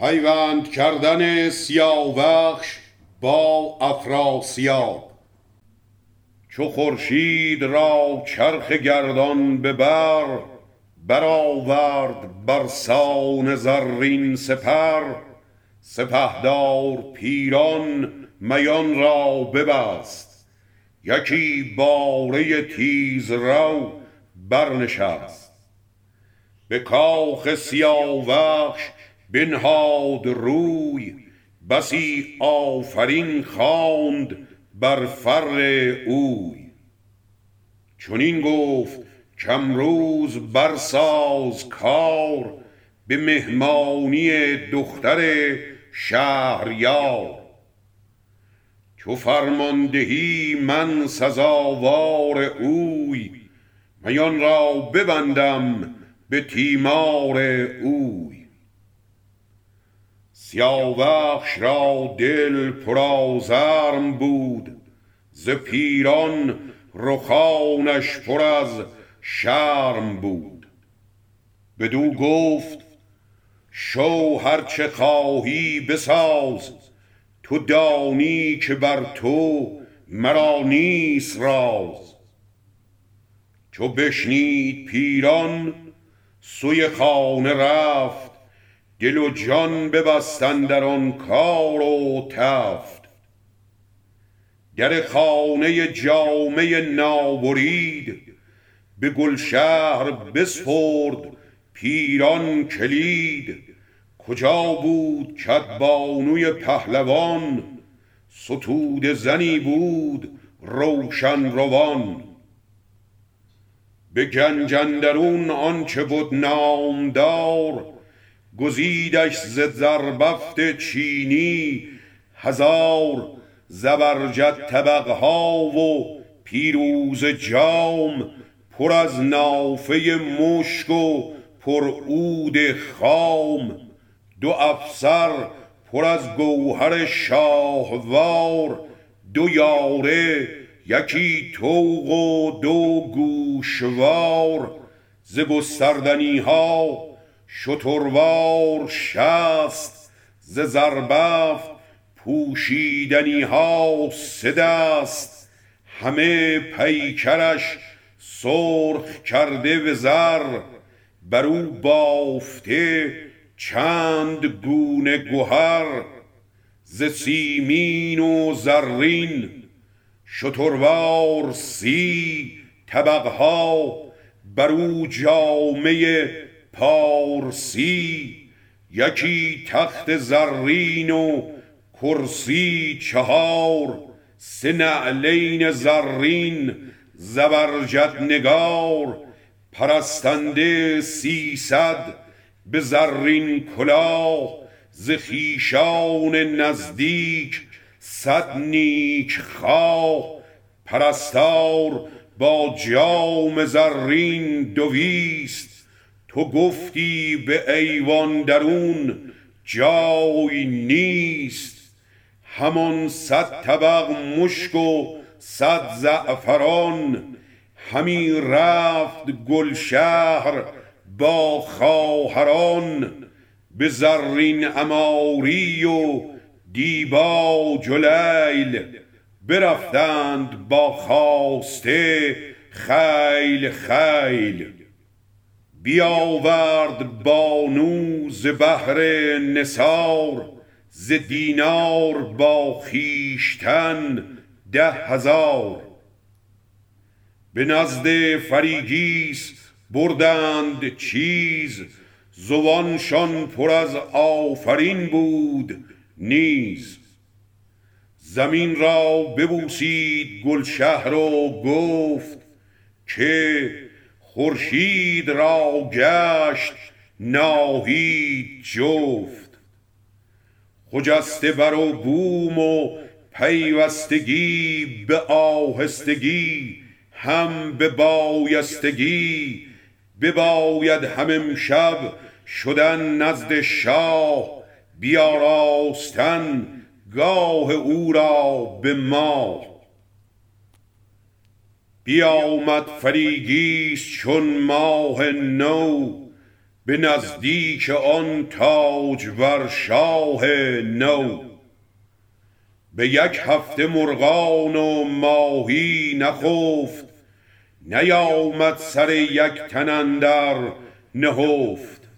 پیوند کردن سیاوخش با افراسیاب. چو خورشید را چرخ گردان به بر برآورد برسان زرین سپر. سپهدار پیران میان را ببست. یکی باره تیز رو برنشست. به کاخ سیاوخش بنهاد روی بسی آفرین خواند بر فر اوی. چنین گفت کامروز برساز کار به مهمانی دختر شهریار. چو فرمان دهی من سزاوار اوی میان را ببندم به تیمار اوی. سیاوخش را دل پر آزرم بود. ز پیران رخانش پر از شرم بود. بدو گفت شو هر چه خواهی بساز؟ تو دانی که بر تو مرا نیست راز. چو بشنید پیران سوی خانه رفت. دل و جان ببست اندر آن کار و تفت. در خانه جامه ناورید به گلشهر بسپرد پیران کلید. کجا بود کدبانوی پهلوان؟ ستوده زنی بود روشن روان. به گنج اندرون آنچه بد نامدار گزیدش ز زربفت چینی هزار زبرجد طبقها و پیروزه جام پر از نافه مشک و پر عود خام. دو افسر پر از گوهر شاهوار دو یاره یکی طوق و دو گوشوار. ز گستردنی ها شتروار شست ز زربفت پوشیدنی ها سه دست. همه پیکرش سرخ کرده به زر. بر او بافته چند گونه گهر. ز سیمین و زرین شتروار سی طبق ها بر او جامه پارسی یکی تخت زرین و کرسی چهار سه نعلین زرین زبرجد نگار پرستنده سیصد به زرین کلاه ز خویشان نزدیک صد نیک خواه پرستار با جام زرین دویست. تو گفتی به ایوان درون جای نیست همان صد طبق مشک و صد زعفران. همی رفت گلشهر با خواهران به زرین عماری و دیباج و لیل برفتند با خواسته خیل خیل. بیاورد بانو ز بهر نثار ز دینار با خویشتن ده هزار. به نزد فریگیس بردند چیز زبانشان پر از آفرین بود نیز. زمین را ببوسید گلشهر و گفت که خورشید را گشت ناهید جفت. خجسته بر و بوم و پیوستگی به آهستگی هم به بایستگی بباید هم امشب شدن نزد شاه بیاراستن گاه او را به ماه. بیامد فریگیس چون ماه نو به نزدیک آن تاجور شاه نو. به یک هفته مرغان و ماهی نخفت نیامد سر یک تن اندر نهفت.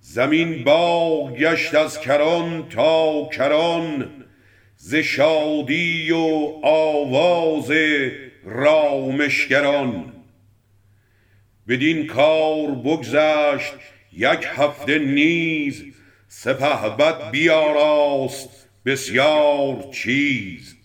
زمین باغ گشت از کران تا کران ز شادی و آواز رامشگران. بدین کار بگذشت یک هفته نیز سپهبد بیاراست بسیار چیز.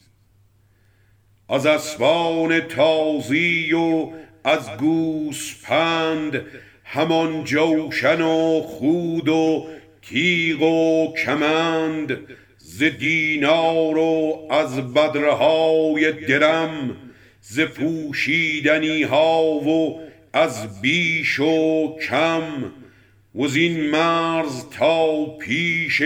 از اسبان تازی و از گوسپند همان جوشن و خود و تیغ و کمند ز دینار و از بدرهای درم ز پوشیدنی ها و از بیش و کم وزین مرز تا پیش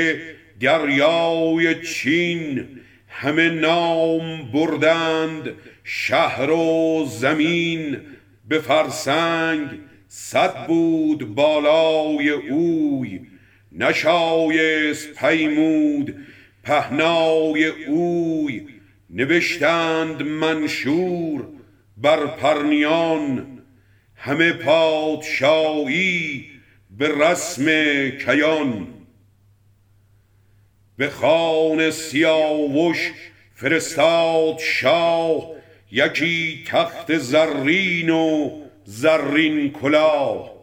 دریای چین همه نام بردند شهر و زمین به فرسنگ صد بود بالای اوی نشایست پیمود پهنای اوی نوشتند منشور بر پرنیان همه پادشاهی به رسم کیان. به خان سیاوش فرستاد شاه یکی تخت زرین و زرین کلاه.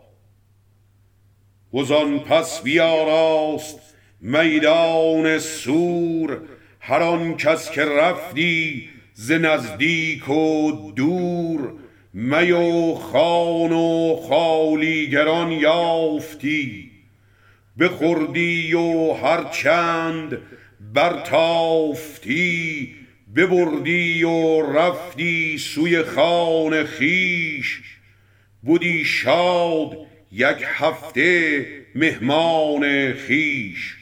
وزان پس بیاراست میدان سور هر آن کس که رفتی ز نزدیک و دور می و خان و خالیگران یافتی بخوردی و هر چند برتافتی ببردی و رفتی سوی خان خیش بودی شاد یک هفته مهمان خیش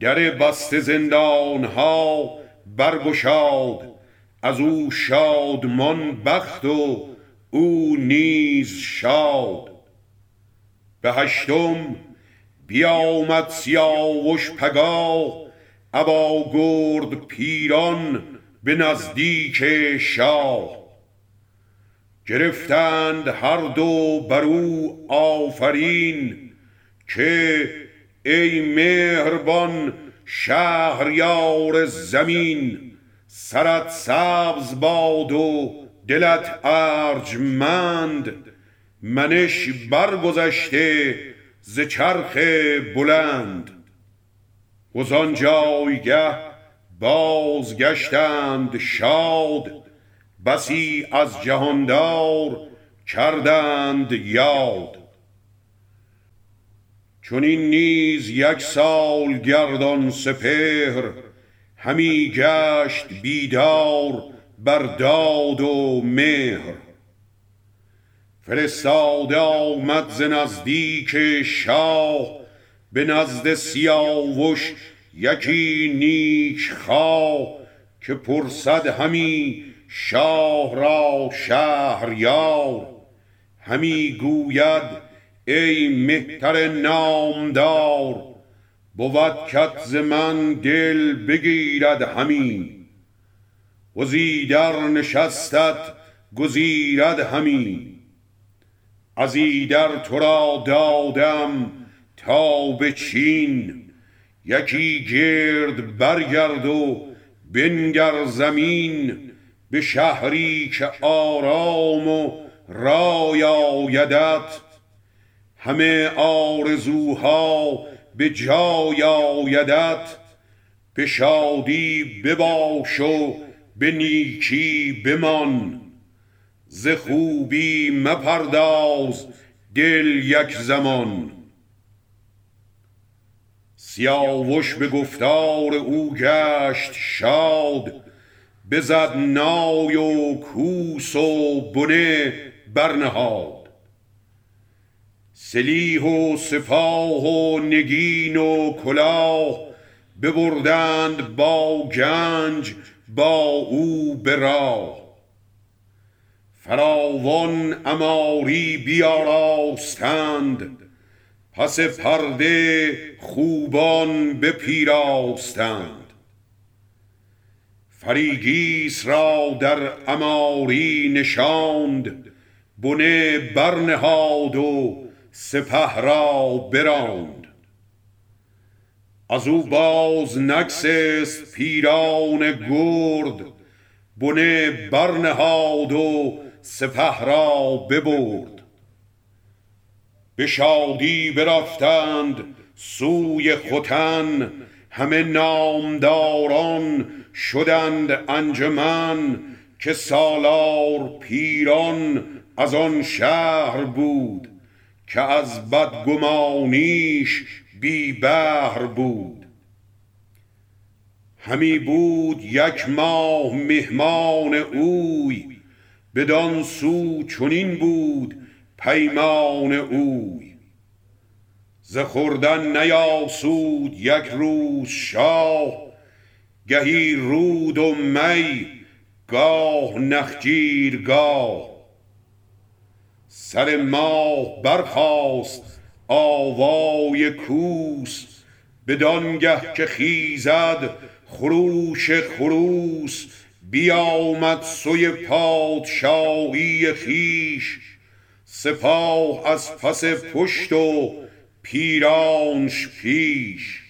در بست زندان ها برگشاد از او شادمان بخت و او نیز شاد. به هشتم بیامد سیاوش پگاه ابا گرد پیران به نزدیک شاه. گرفتند هر دو بر او آفرین که ای مهربان شهریار زمین سرت سبز باد و دلت ارجمند. منش برگذشته ز چرخ بلند. وزان جایگه بازگشتند شاد بسی از جهاندار کردند یاد. چون این نیز یک سال گردان سپهر همی گشت بیدار بر داد و مهر. فرستاده آمد ز نزدیک شاه به نزد سیاوش یکی نیک خواه که پرسد همی شاه را شهریار. همی گوید ای مهتر نامدار بود کت ز من دل بگیرد همی. وزیدر نشستت گزیرد همی. از ایدر تو را دادم تا به چین. یکی گرد برگرد و بنگر زمین. به شهری که آرام و رای آیدت همه آرزوها به جای آیدت به شادی بباش و به نیکی بمان. ز خوبی مپرداز دل یک زمان. سیاوش به گفتار او گشت شاد بزد نای و کوس و بنه برنهاد. سلیح و سپاه و نگین و کلاه ببردند با گنج با او به راه. فراوان اماری بیاراستند پس پرده خوبان بپیراستند. فریگیس را در اماری نشاند بنه برنهاد و سپه را براند. از او باز نگسست پیران گرد بنه برنهاد و سپه را ببرد. به شادی برفتند سوی ختن همه نامداران شدند انجمن که سالار پیران از آن شهر بود. که از بدگمانیش بی بهر بود. همی بود یک ماه مهمان اوی بدان سو چنین بود پیمان اوی. ز خوردن نیاسود یک روز شاه گهی رود و می گاه نخجیر گاه سر ماه برخاست آوای کوس. بدانگه که خیزد خروش خروس بیامد سوی پادشاهی خویش سپاه از پس پشت و پیرانش پیش.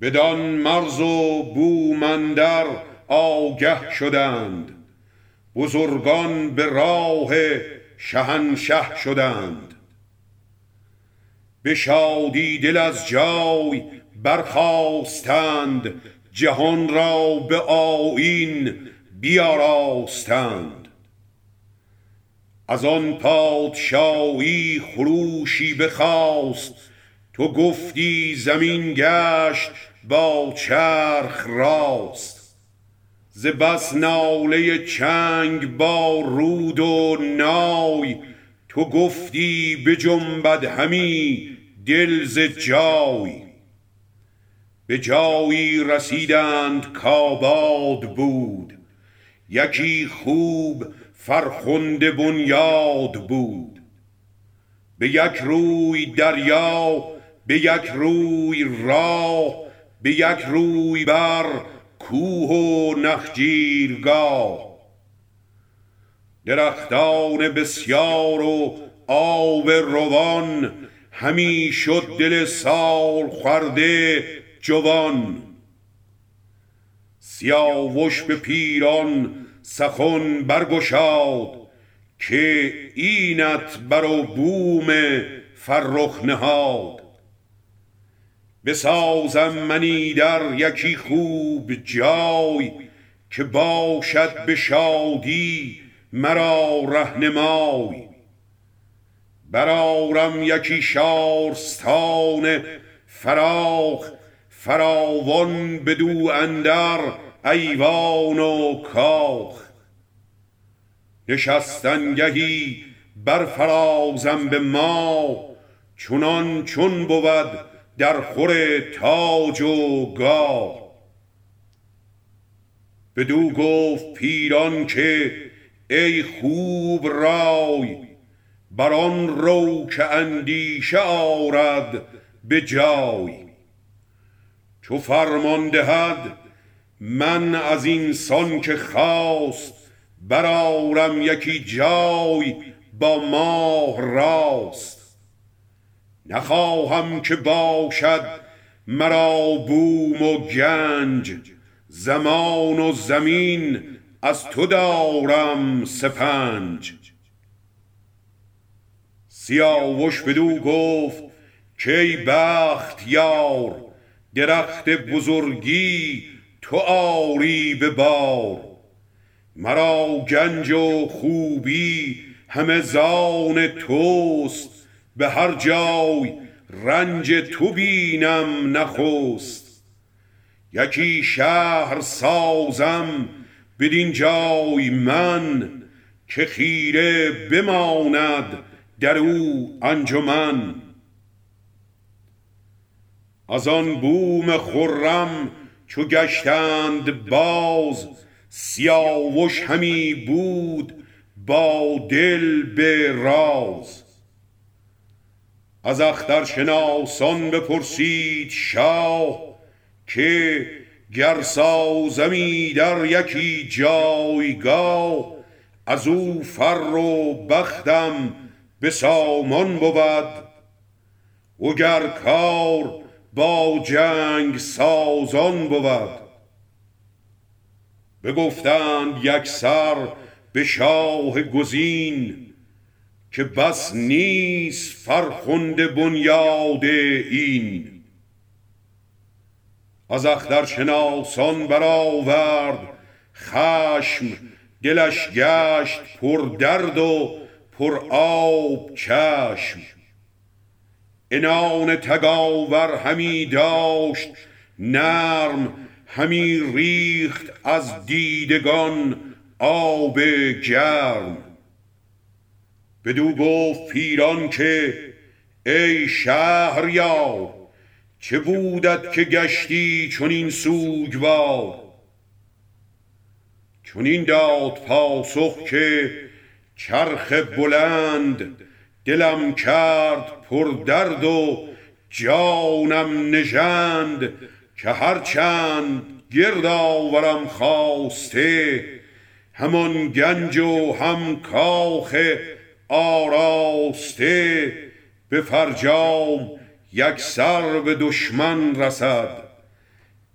بدان مرز و بومندر آگه شدند. بزرگان به راه شهنشه شدند. به شادی دل از جای برخاستند جهان را به آیین بیاراستند. از آن پادشاهی خروشی بخواست تو گفتی زمین گشت با چرخ راست. ز بس ناله چنگ با رود و نای تو گفتی بجنبد همی دل ز جای. به جایی رسیدند کآباد بود یکی خوب فرخنده بنیاد بود. به یک روی دریا به یک روی راه به یک روی بر کوه و نخجیرگاه. درختان بسیار و آب روان همی شد دل سال خورده جوان. سیاوش به پیران سخن برگشاد که اینت بر و بوم فرخ نهاد. بسازم منی در یکی خوب جای که باشد به شادی مرا رهنمای. برارم یکی شارستان فراخ فراوان بدو اندر ایوان و کاخ. نشستن گهی برفرازم به ما چنان چون بود در خور تاج و گاه بدو گفت پیران که ای خوب رای بر آن رو که اندیشه آرد به جای. چو فرمان دهد من از این سان که خواست برارم یکی جای با ماه راست. نخواهم که باشد مرا بوم و گنج زمان و زمین از تو دارم سپنج. سیاوش بدو گفت کی بخت یار درخت بزرگی تو آری به بار. مرا گنج و خوبی همه زان توست به هر جای رنج تو بینم نخست. یکی شهر سازم بدین جای من که خیره بماند در او انجمن. از آن بوم خرم چو گشتند باز سیاوش همی بود با دل به راز. از اختر شناسان بپرسید شاه که گر سازمی در یکی جایگاه از او فر و بختم به سامان بود وگر کار با جنگ سازان بود. بگفتند یکسر به شاه گزین که بس نیست فرخنده بنیاد این. از اختر شناسان برآورد خشم دلش گشت پر درد و پر آب چشم. انان تگاور همی داشت نرم همی ریخت از دیدگان آب گرم. بدو گفت پیران که ای شهریار چه بودت که گشتی چون این سوگوار؟ چون این داد پاسخ که چرخ بلند دلم کرد پر درد و جانم نژند که هرچند گرد آورم خواسته همان گنج و هم کاخ آراسته به فرجام یک سر به دشمن رسد.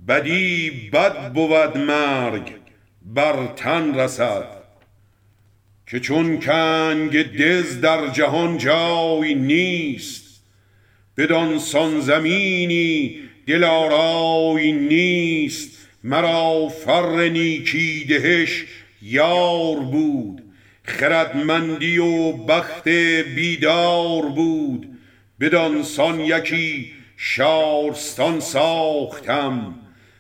بدی بد بود مرگ بر تن رسد. که چون کنگ دز در جهان جای نیست بدان سان زمینی دلارای نیست. مرا فر نیکی دهش یار بود. خردمندی و بخت بیدار بود. بدان سان یکی شارستان ساختم.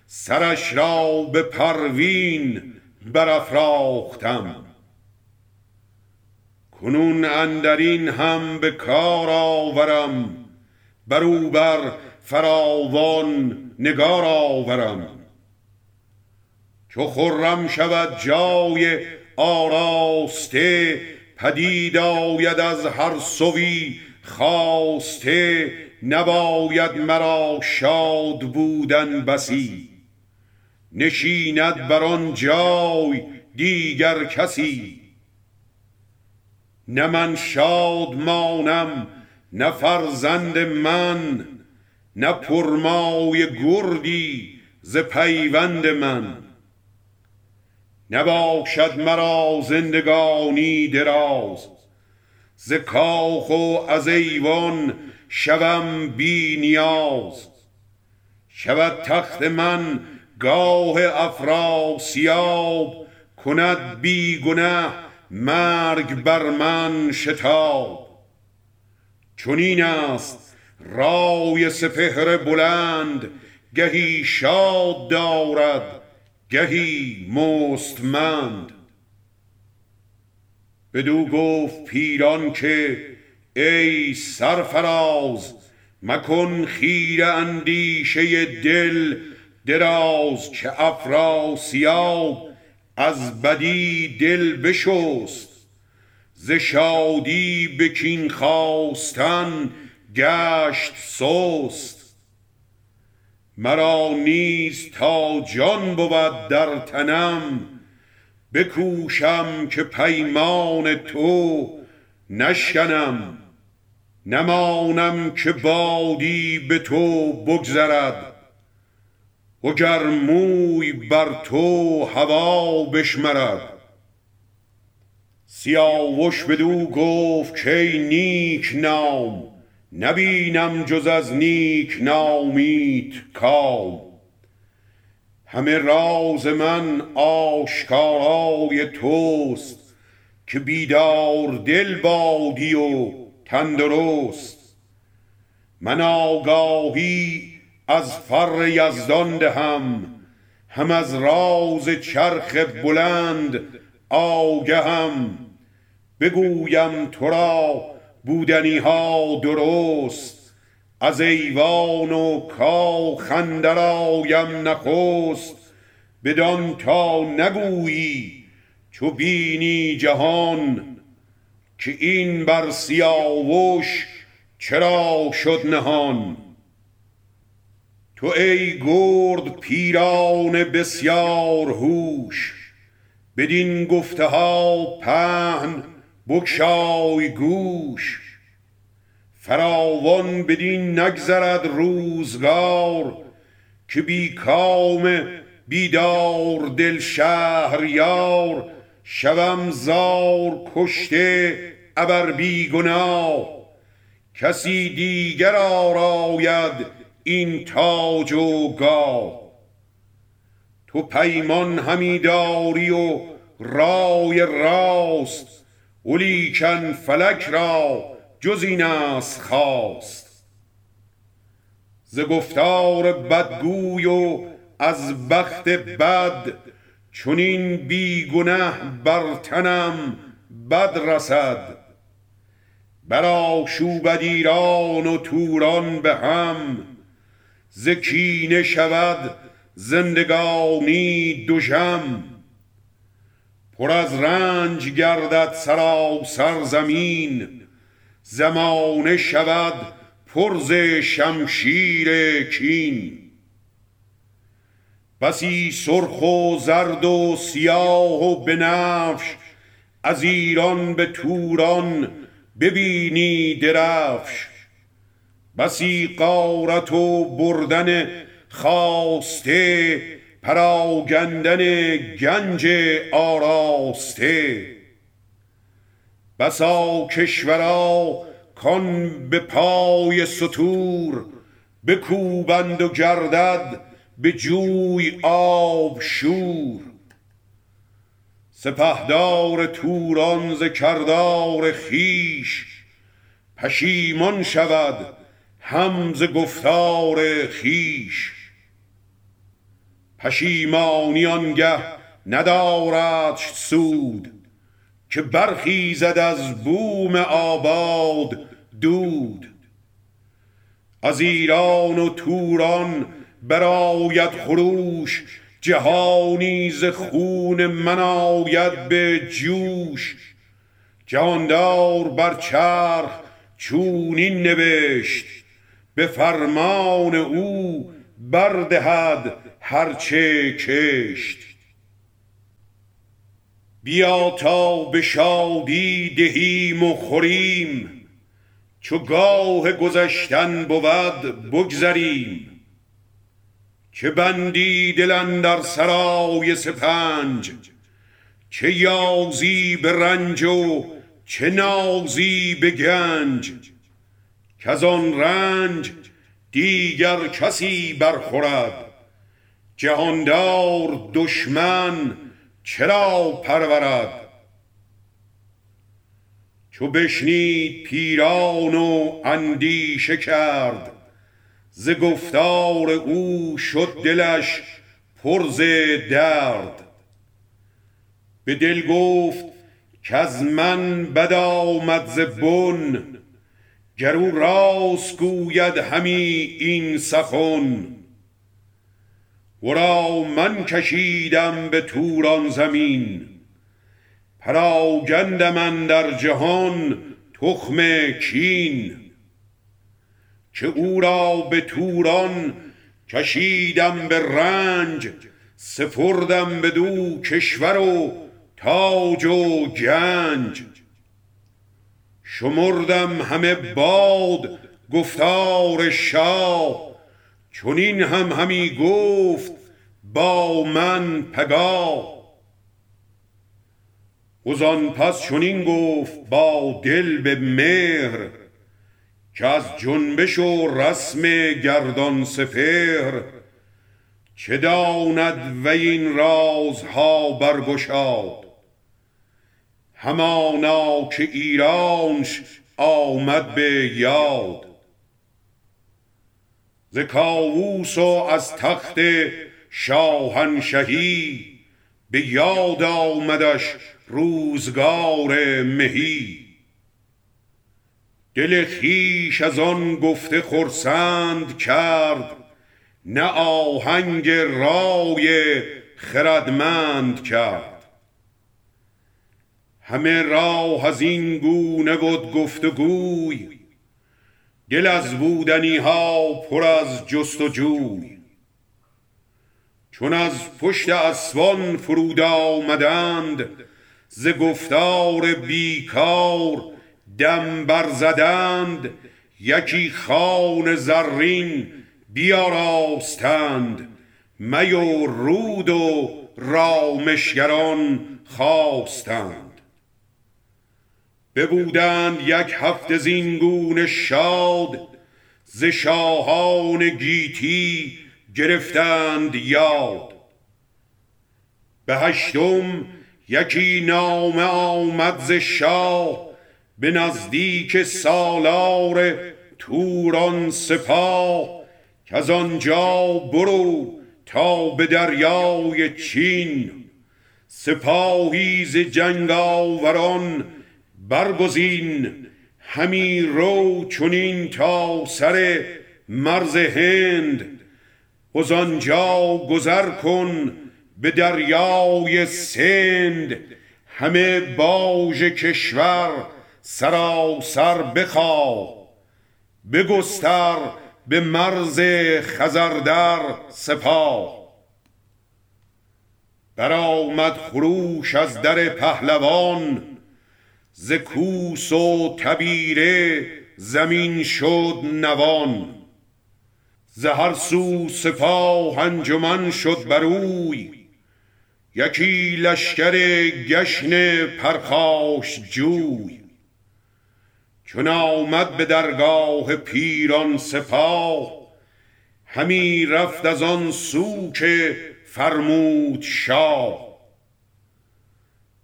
سرش را به پروین برافراختم. کنون اندرین هم به کار آورم. برو بر فراوان نگار آورم. چو خرم شود جای آراسته پدید آید از هر سوی خواسته نباید مرا شاد بودن بسی. نشیند بر آن جای دیگر کسی. نه من شاد مانم نه فرزند من نه پرمای گردی ز پیوند من. نباشد مرا زندگانی دراز. ز کاخ و از ایوان شوم بی نیاز. شود تخت من گاه افراسیاب کند بی گنه مرگ بر من شتاب. چنین است رای سپهر بلند گهی شاد دارد گهی مستمند. بدو گفت پیران که ای سرفراز مکن خیر اندیشه دل دراز که افراسیاب از بدی دل بشست. ز شادی به کین خواستن گشت سست. مرا نیز تا جان بود در تنم بکوشم که پیمان تو نشکنم. نمانم که بادی به تو بگذرد وگر موی بر تو هوا بشمرد. سیاوش بدو گفت که نیک نام نبینم جز از نیک نامیت کام. همه راز من آشکارای توست که بیدار دل بادی و تندرست. من آگاهی از فر یزدان دهم هم از راز چرخ بلند آگهم. بگویم تو را بودنی ها درست از ایوان و کاخ اندر آیم نخست. بدان تا نگویی چو بینی جهان که این بر سیاوش چرا شد نهان. تو ای گرد پیران بسیار هوش بدین گفته ها پهن بگشای گوش. فراوان بدین نگذرد روزگار که بی کام بیدار دل شهریار شوم زار کشته ابر بی گناه. کسی دیگر آراید این تاج و گاه. تو پیمان همی داری و رای راست ولیکن فلک را جز این است خواست. ز گفتار بدگوی و از بخت بد چنین بی گنه بر تنم بد رسد. برآشوبد ایران و توران به هم ز کینه شود زندگانی دژم. پر از رنج گردد سراسر زمین زمانه شود پر ز شمشیر کین. بسی سرخ و زرد و سیاه و بنفش از ایران به توران ببینی درفش. بسی غارت و بردن خواسته پراگندن گنج آراسته. بسا کشورا کان به پای ستور بکوبند و گردد به جوی آب شور سپهدار توران ز کردار خویش پشیمان شود هم ز گفتار خویش. پشیمانی آنگه ندارد سود که برخیزد از بوم آباد دود. از ایران و توران برآید خروش جهانی ز خون من آید به جوش. جهاندار بر چرخ چونین نوشت به فرمان او بردهد هرچه کشت. بیا تا به شادی دهیم و خوریم. چو گاه گذشتن بود بگذریم. چه بندی دل اندر سرای سپنج چه یازی به رنج و چه نازی به گنج. کز آن رنج دیگر کسی برخورد. جهاندار دشمن چرا پرورد؟ چو بشنید پیران و اندیشه کرد ز گفتار او شد دلش پر ز درد. به دل گفت کز من بد آمد ز بن گر او راست گوید همی این سخن. ورا من کشیدم به توران زمین پراگندم اندر جهان تخم کین. که او را به توران کشیدم به رنج سپردم بدو کشور و تاج و گنج. شمردم همه باد گفتار شاه چنین هم همی گفت با من پگاه. وزان پس چنین گفت با دل به مهر که از جنبش و رسم گردان سپهر. چه داند و این رازها برگشاد؟ همانا که ایرانش آمد به یاد. ز کاووس و از تخت شاهنشهی به یاد آمدش روزگار مهی. دل خویش از آن گفته خرسند کرد نه آهنگ رای خردمند کرد. همه راه از این گونه بود گفتگوی دل از بودنی ها پر از جست و جوی. چون از پشت اسوان فرود آمدند ز گفتار بیکار دم برزدند یکی خان زرین بیاراستند می و رود و رامشگران خواستند. ببودند یک هفته زینگون شاد ز شاهان گیتی گرفتند یاد. به هشتم یکی نامه آمد ز شاه به نزدیک سالار توران سپاه که از آنجا برو تا به دریای چین. سپاهی ز جنگ آوران برگزین همی رو چنین تا سر مرز هند. از آنجا گذر کن به دریای سند. همه باژ کشور سراسر بخواه بگستر به مرز خزردر سپاه برآمد خروش از در پهلوان. ز کوس و تبیره زمین شد نوان. ز هر سو سپاه انجمن شد بروی یکی لشکر گشن پرخاش جوی. چون آمد به درگاه پیران سپاه همی رفت از آن سو که فرمود شاه.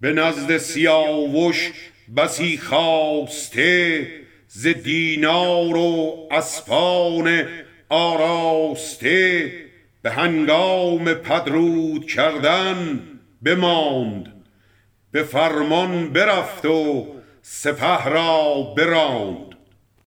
به نزد سیاوش بسی خواسته ز دینار و اسپان آراسته به هنگام پدرود کردن بماند به فرمان برفت و سپه را براند.